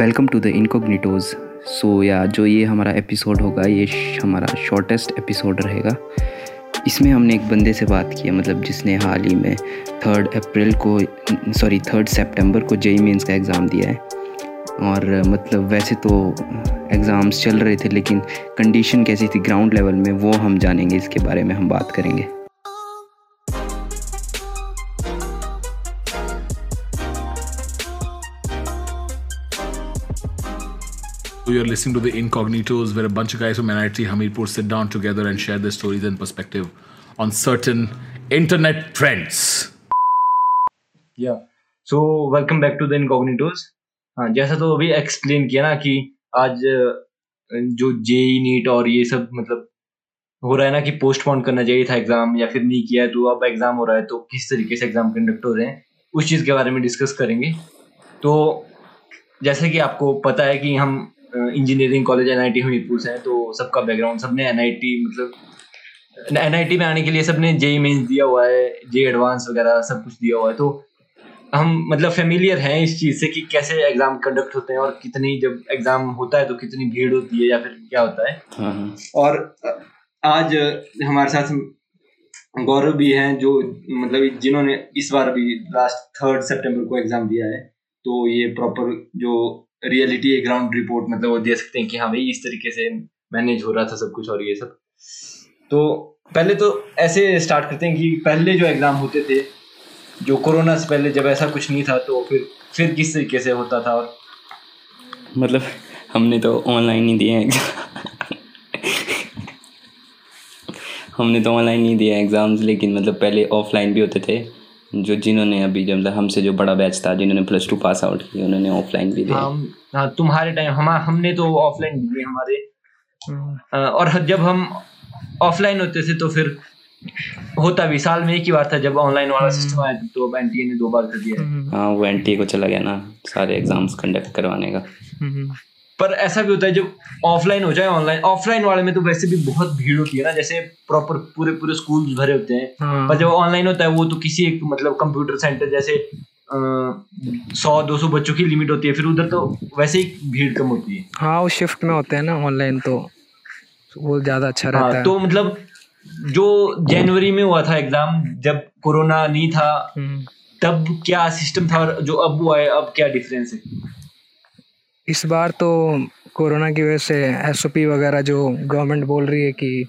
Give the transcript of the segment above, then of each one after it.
Welcome to the Incognitos. So yeah जो ये हमारा एपिसोड होगा, ये हमारा शॉर्टेस्ट एपिसोड रहेगा। इसमें हमने एक बंदे से बात किया मतलब जिसने हाल ही में थर्ड अप्रैल को, सॉरी, थर्ड सितंबर को जेई मीन्स का एग्ज़ाम दिया है। और मतलब वैसे तो एग्ज़ाम्स चल रहे थे, लेकिन कंडीशन कैसी थी ग्राउंड लेवल में, वो हम जानेंगे, इसके बारे में हम बात करेंगे। You're listening to the Incognitos, where a bunch of guys from NIT Hamirpur sit down together and share their stories and perspective on certain internet trends. Yeah so welcome back to the Incognitos हाँ जैसा तो अभी explain किया ना कि आज जो JEE NEET और ये सब मतलब हो रहा है ना कि पोस्टपोन करना चाहिए था एग्ज़ाम या फिर नहीं किया है तो अब एग्ज़ाम हो रहा है तो किस तरीके से एग्ज़ाम कंडक्ट हो रहे हैं उस चीज़ के बारे में डिस्कस करेंगे। तो जैसे कि आपको पता है कि हम engineering college N I T Hamirpur से हैं तो सबका बैकग्राउंड सबने एन आई टी मतलब एन आई टी में आने के लिए सबने जेई मेंस दिया हुआ है जे एडवांस वगैरह सब कुछ दिया हुआ है तो हम मतलब फेमिलियर हैं इस चीज़ से कि कैसे एग्ज़ाम कंडक्ट होते हैं और कितनी जब एग्ज़ाम होता है तो कितनी भीड़ होती है या फिर क्या होता है। हाँ हाँ। और आज हमारे साथ गौरव भी हैं जो मतलब जिन्होंने इस बार भी लास्ट थर्ड सितंबर को एग्ज़ाम दिया है तो ये प्रॉपर जो रियलिटी है ग्राउंड रिपोर्ट मतलब वो दे सकते हैं कि हाँ भाई इस तरीके से मैनेज हो रहा था सब कुछ और ये सब। तो पहले तो ऐसे स्टार्ट करते हैं कि पहले जो एग्ज़ाम होते थे, जो कोरोना से पहले जब ऐसा कुछ नहीं था तो फिर फिर किस तरीके से होता था और मतलब हमने तो ऑनलाइन ही दिए एग्ज़ाम हमने तो ऑनलाइन नहीं दिया एग्ज़ाम्स लेकिन मतलब पहले ऑफलाइन भी होते थे। जो जिन्होंने अभी जो मतलब हमसे जो बड़ा बैच था जिन्होंने प्लस टू पास आउट किया उन्होंने ऑफलाइन भी दिया। हम हाँ तुम्हारे टाइम हम हमने तो ऑफलाइन दिए हमारे। और जब हम ऑफलाइन होते थे तो फिर होता भी साल में एक ही बार था जब ऑनलाइन वाला सिस्टम आया था, तो अब एनटीए ने दो बार कर दिया हाँ। वो एन को चला गया ना सारे एग्ज़ाम्स कंडक्ट करवाने का। पर ऐसा भी होता है जब ऑफलाइन हो जाए ऑनलाइन ऑफलाइन वाले में तो वैसे भी बहुत भीड़ होती है ना जैसे प्रॉपर पूरे पूरे स्कूल भरे होते हैं। पर जब ऑनलाइन होता है वो तो किसी एक मतलब कंप्यूटर सेंटर जैसे सौ दो सौ बच्चों की लिमिट होती है फिर उधर तो वैसे ही भीड़ कम होती है। हाँ वो शिफ्ट में होते हैं ना ऑनलाइन तो वो ज़्यादा अच्छा रहता हाँ, है तो मतलब जो जनवरी में हुआ था एग्ज़ाम जब कोरोना नहीं था हम्म। तब क्या सिस्टम था जो अब हुआ है अब क्या डिफरेंस है? इस बार तो कोरोना की वजह से एसओपी वगैरह जो गवर्नमेंट बोल रही है कि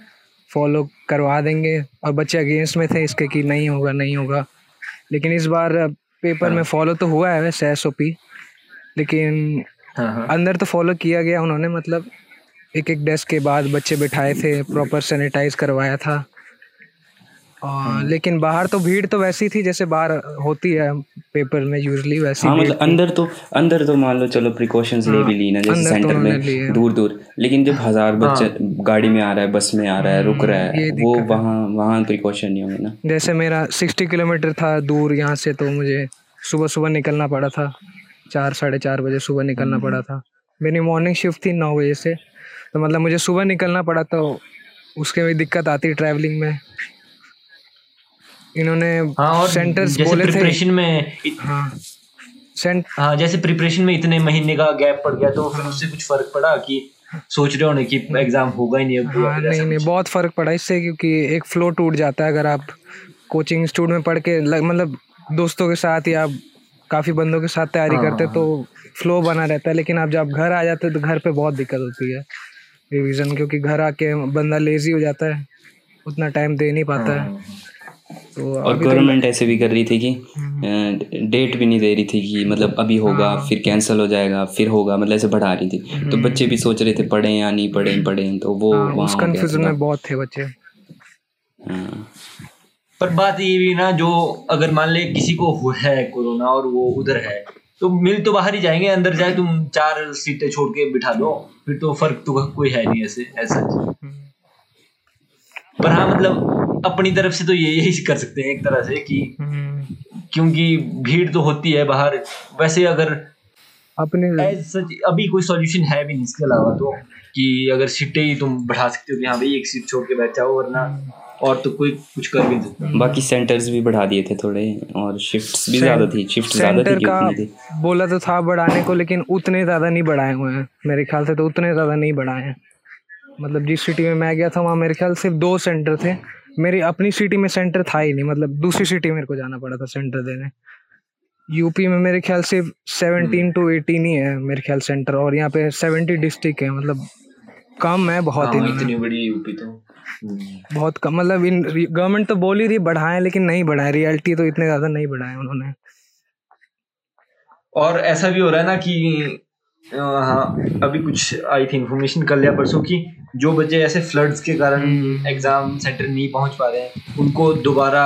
फॉलो करवा देंगे। और बच्चे अगेंस्ट में थे इसके कि नहीं होगा नहीं होगा। लेकिन इस बार पेपर में फॉलो तो हुआ है वैसे एसओपी लेकिन हाँ हाँ। अंदर तो फॉलो किया गया उन्होंने मतलब एक एक डेस्क के बाद बच्चे बिठाए थे प्रॉपर सैनिटाइज करवाया था। और लेकिन बाहर तो भीड़ तो वैसी थी जैसे बाहर होती है पेपर में यूजली वैसी हाँ मतलब अंदर तो अंदर तो मान लो चलो प्रिकॉशंस ले भी ली ना जैसे अंदर तो सेंटर में दूर दूर लेकिन जब हज़ार बच्चे गाड़ी में आ रहा है बस में आ रहा है रुक रहा है वो वहाँ वहाँ प्रिकॉशन नहीं होंगे ना। जैसे मेरा सिक्सटी किलोमीटर था दूर यहाँ से तो मुझे सुबह सुबह निकलना पड़ा था। चार साढ़े चार बजे सुबह निकलना पड़ा था। मेरी मॉर्निंग शिफ्ट थी नौ बजे से। तो मतलब मुझे सुबह निकलना पड़ा तो उसके भी दिक्कत आती ट्रैवलिंग में। इन्होंने हाँ और सेंटर्स बोले थे। प्रिपरेशन में हाँ। सेंट हाँ जैसे प्रिपरेशन में इतने महीने का गैप पड़ गया तो फिर उससे कुछ फ़र्क पड़ा कि सोच रहे होने कि एग्ज़ाम होगा ही नहीं अब हाँ नहीं नहीं बहुत फ़र्क पड़ा इससे क्योंकि एक फ्लो टूट जाता है अगर आप कोचिंग इंस्टीट्यूट में पढ़ के मतलब दोस्तों के साथ या काफ़ी बंदों के साथ तैयारी हाँ, करते हाँ, तो फ्लो बना रहता है लेकिन आप जब घर आ जाते तो घर पे बहुत दिक्कत होती है रिवीजन क्योंकि घर आके बंदा लेजी हो जाता है उतना टाइम दे नहीं पाता है। हाँ, तो और तो गवर्नमेंट ऐसे भी कर रही थी कि डेट भी नहीं दे रही थी कि मतलब अभी होगा फिर कैंसिल हो जाएगा फिर होगा मतलब ऐसे बढ़ा रही थी। तो बच्चे भी सोच रहे थे पढ़ें या नहीं पढ़ें पढ़ें तो वो हाँ, वहाँ उस हो थोड़ा। में बहुत थे बच्चे। हाँ। पर बात ये भी ना जो अगर मान ले किसी को है कोरोना और वो उधर है तो मिल तो बाहर ही जाएँगे अंदर जाए तुम चार सीटें छोड़ के बिठा दो फिर तो फ़र्क तो कोई है नहीं ऐसे ऐसा। पर हाँ मतलब अपनी तरफ़ से तो ये यही कर सकते हैं एक तरह से कि हम्म, क्योंकि भीड़ तो होती है बाहर। वैसे अगर अपने सच अभी कोई सॉल्यूशन है भी नहीं इसके अलावा तो कि अगर सीटें ही तुम बढ़ा सकते हो कि हाँ भाई एक सीट छोड़ के बैठ जाओ वरना और तो कोई कुछ कर भी नहीं बाकी सेंटर्स भी बढ़ा दिए थे थोड़े और शिफ्ट्स भी ज़्यादा थी शिफ्ट ज़्यादा थी सेंटर का थी। बोला तो था बढ़ाने को लेकिन उतने ज़्यादा नहीं बढ़ाए हुए हैं मेरे ख्याल से तो उतने ज़्यादा नहीं बढ़ाए हैं। मतलब जिस सिटी में मैं गया था वहाँ मेरे ख्याल सिर्फ़ दो सेंटर थे मेरी अपनी सिटी में सेंटर था ही नहीं मतलब दूसरी सिटी मेरे को जाना पड़ा था सेंटर देने। यूपी में मेरे ख्याल से सेवनटीन टू एटीन ही है मेरे ख्याल सेंटर और यहाँ पे सेवेंटी डिस्ट्रिक्ट है मतलब कम है बहुत ही हाँ, नहीं। इतनी बड़ी यूपी तो। बहुत कम मतलब इन गवर्नमेंट तो बोल ही रही बढ़ाएँ लेकिन नहीं बढ़ाए रियलिटी तो इतने ज़्यादा नहीं बढ़ाए उन्होंने। और ऐसा भी हो रहा है ना कि हाँ अभी कुछ आई थी इन्फॉर्मेशन कल या परसों की जो बच्चे ऐसे फ्लड्स के कारण हम्म। एग्ज़ाम सेंटर नहीं पहुँच पा रहे हैं उनको दोबारा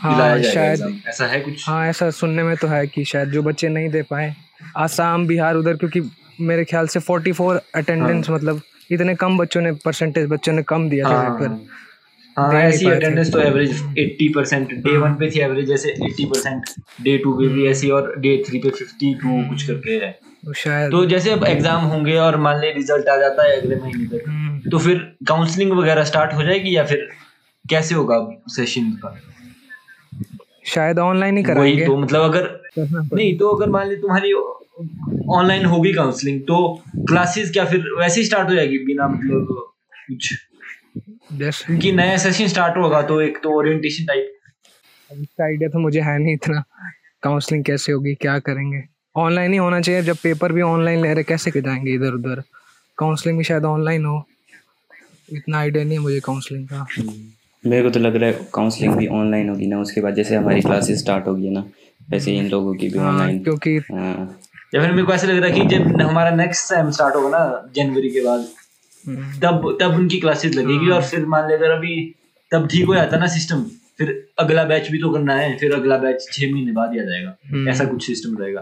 हाँ, दिलाया शायद- ऐसा है कुछ? हाँ ऐसा सुनने में तो है कि शायद जो बच्चे नहीं दे पाए आसाम बिहार उधर क्योंकि मेरे ख्याल से 44 अटेंडेंस मतलब इतने कम बच्चों ने परसेंटेज बच्चों ने कम दिया था हाँ। हाँ ऐसी अटेंडेंस तो एवरेज 80 परसेंट डे वन पे थी एवरेज ऐसे 80 परसेंट डे टू पे भी ऐसी और डे थ्री पे 52 कुछ करके है। तो शायद तो जैसे अब एग्ज़ाम होंगे और मान ले रिज़ल्ट आ जाता है अगले महीने तक हम्म, तो फिर काउंसलिंग वगैरह स्टार्ट हो जाएगी या फिर कैसे होगा सेशन का? शायद ऑनलाइन ही वही कराएँगे। तो मतलब अगर नहीं तो अगर मान ली तुम्हारी ऑनलाइन होगी काउंसलिंग तो क्लासेस क्या फिर वैसे ही स्टार्ट हो जाएगी बिना मतलब कुछ? क्योंकि नया सेशन स्टार्ट होगा तो एक तो ओरिएंटेशन टाइप इसका आइडिया तो मुझे है नहीं इतना। काउंसलिंग कैसे होगी क्या करेंगे? ऑनलाइन ही होना चाहिए जब पेपर भी ऑनलाइन ले रहे कैसे के जाएँगे इधर उधर? काउंसलिंग भी शायद ऑनलाइन हो। इतना आइडिया नहीं है मुझे काउंसलिंग का। मेरे को तो लग रहा है काउंसलिंग भी ऑनलाइन होगी ना उसके बाद जैसे हमारी क्लासेस स्टार्ट होगी ना वैसे इन लोगों की भी हाँ, ऑनलाइन क्योंकि हाँ। या फिर मेरे को ऐसा लग रहा है कि जब हमारा नेक्स्ट सेम स्टार्ट होगा ना जनवरी के बाद हम्म, तब तब उनकी क्लासेस लगेगी और फिर मान ले अगर अभी तब ठीक हो जाता ना सिस्टम फिर अगला बैच भी तो करना है फिर अगला बैच छह महीने बाद ही आ जाएगा। हम्म। ऐसा कुछ सिस्टम रहेगा।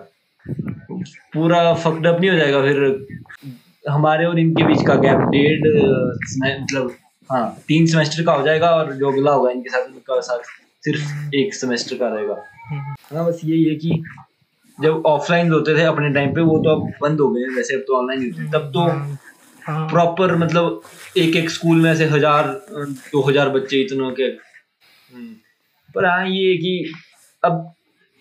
पूरा फक्ड अप नहीं हो जाएगा फिर हमारे और इनके बीच का गैप डेढ़ मतलब हाँ तीन सेमेस्टर का हो जाएगा और जो अगला होगा इनके साथ उनका साथ सिर्फ़ एक सेमेस्टर का रहेगा। हम्म, हाँ बस यही है कि जब ऑफलाइन होते थे अपने टाइम पे वो तो अब बंद हो गए वैसे अब तो ऑनलाइन होते तब तो हाँ। प्रॉपर मतलब एक एक स्कूल में ऐसे हज़ार दो हज़ार बच्चे इतनों के। हम्म। पर हाँ ये कि अब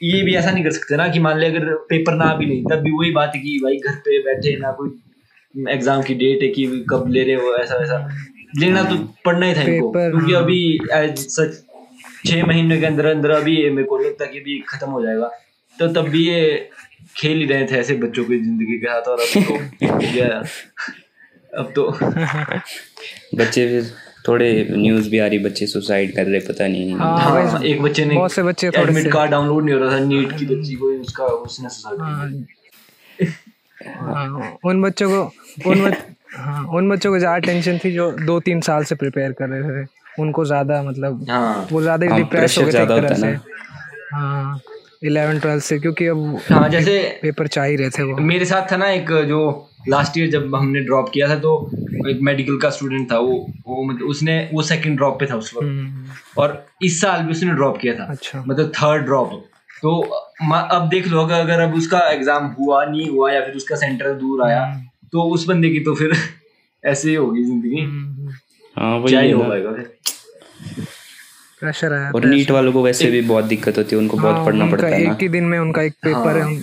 ये भी ऐसा नहीं कर सकते ना कि मान ले अगर पेपर ना भी नहीं तब भी वही बात है कि भाई घर पे बैठे ना कोई एग्ज़ाम की डेट है कि कब ले रहे हो ऐसा वैसा। लेना तो पढ़ना ही था इनको क्योंकि हाँ। अभी सच छह महीने के अंदर अंदर अभी ये मेरे को लगता है कि अभी खत्म हो जाएगा। तो तब भी ये खेल ही रहे थे ऐसे बच्चों की ज़िंदगी के साथ और अब तो अब तो। बच्चे फिर थोड़े न्यूज़ भी आ रही बच्चे सुसाइड कर रहे पता नहीं। हाँ, हाँ एक बच्चे ने बहुत से बच्चे थोड़े एडमिट कार्ड डाउनलोड नहीं हो रहा था नीट की बच्ची को उसका उसने सुसाइड हाँ। हाँ, उन बच्चों को उन हाँ उन बच्चों को ज़्यादा टेंशन थी जो दो तीन साल से प्रिपेयर कर रहे थे। उनको ज़्यादा मतलब हाँ। वो ज़्यादा हाँ, डिप्रेस हो गए थे है हाँ। इलेवन ट्वेल्थ से क्योंकि अब हाँ जैसे पेपर चाह ही रहे थे वो। मेरे साथ था ना एक जो लास्ट ईयर जब हमने ड्रॉप किया था तो एक मेडिकल का स्टूडेंट था वो वो मतलब उसने वो सेकंड ड्रॉप पे था उस वक्त। हम्म, और इस साल भी उसने ड्रॉप किया था। अच्छा। मतलब थर्ड ड्रॉप तो अब देख लो अगर अगर अब उसका एग्ज़ाम हुआ नहीं हुआ या फिर उसका सेंटर दूर आया तो उस बंदे की तो फिर ऐसे ही होगी ज़िंदगी। हम्म, हाँ वही ही है हो पाएगा फिर? प्रेशर आया और नीट वालों को वैसे भी बहुत दिक्कत होती है उनको बहुत हाँ, पढ़ना पड़ता है ना एक ही दिन में उनका एक पेपर है हाँ।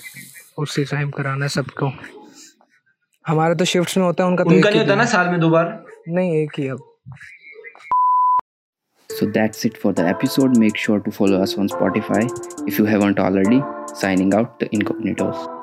उसी टाइम कराना है सबको हमारे तो शिफ्ट्स में होता है उनका तो उनका नहीं होता ना साल में दो बार नहीं एक ही अब So that's it for the episode. Make sure to follow us on Spotify if you haven't already. Signing out, the Incognitos.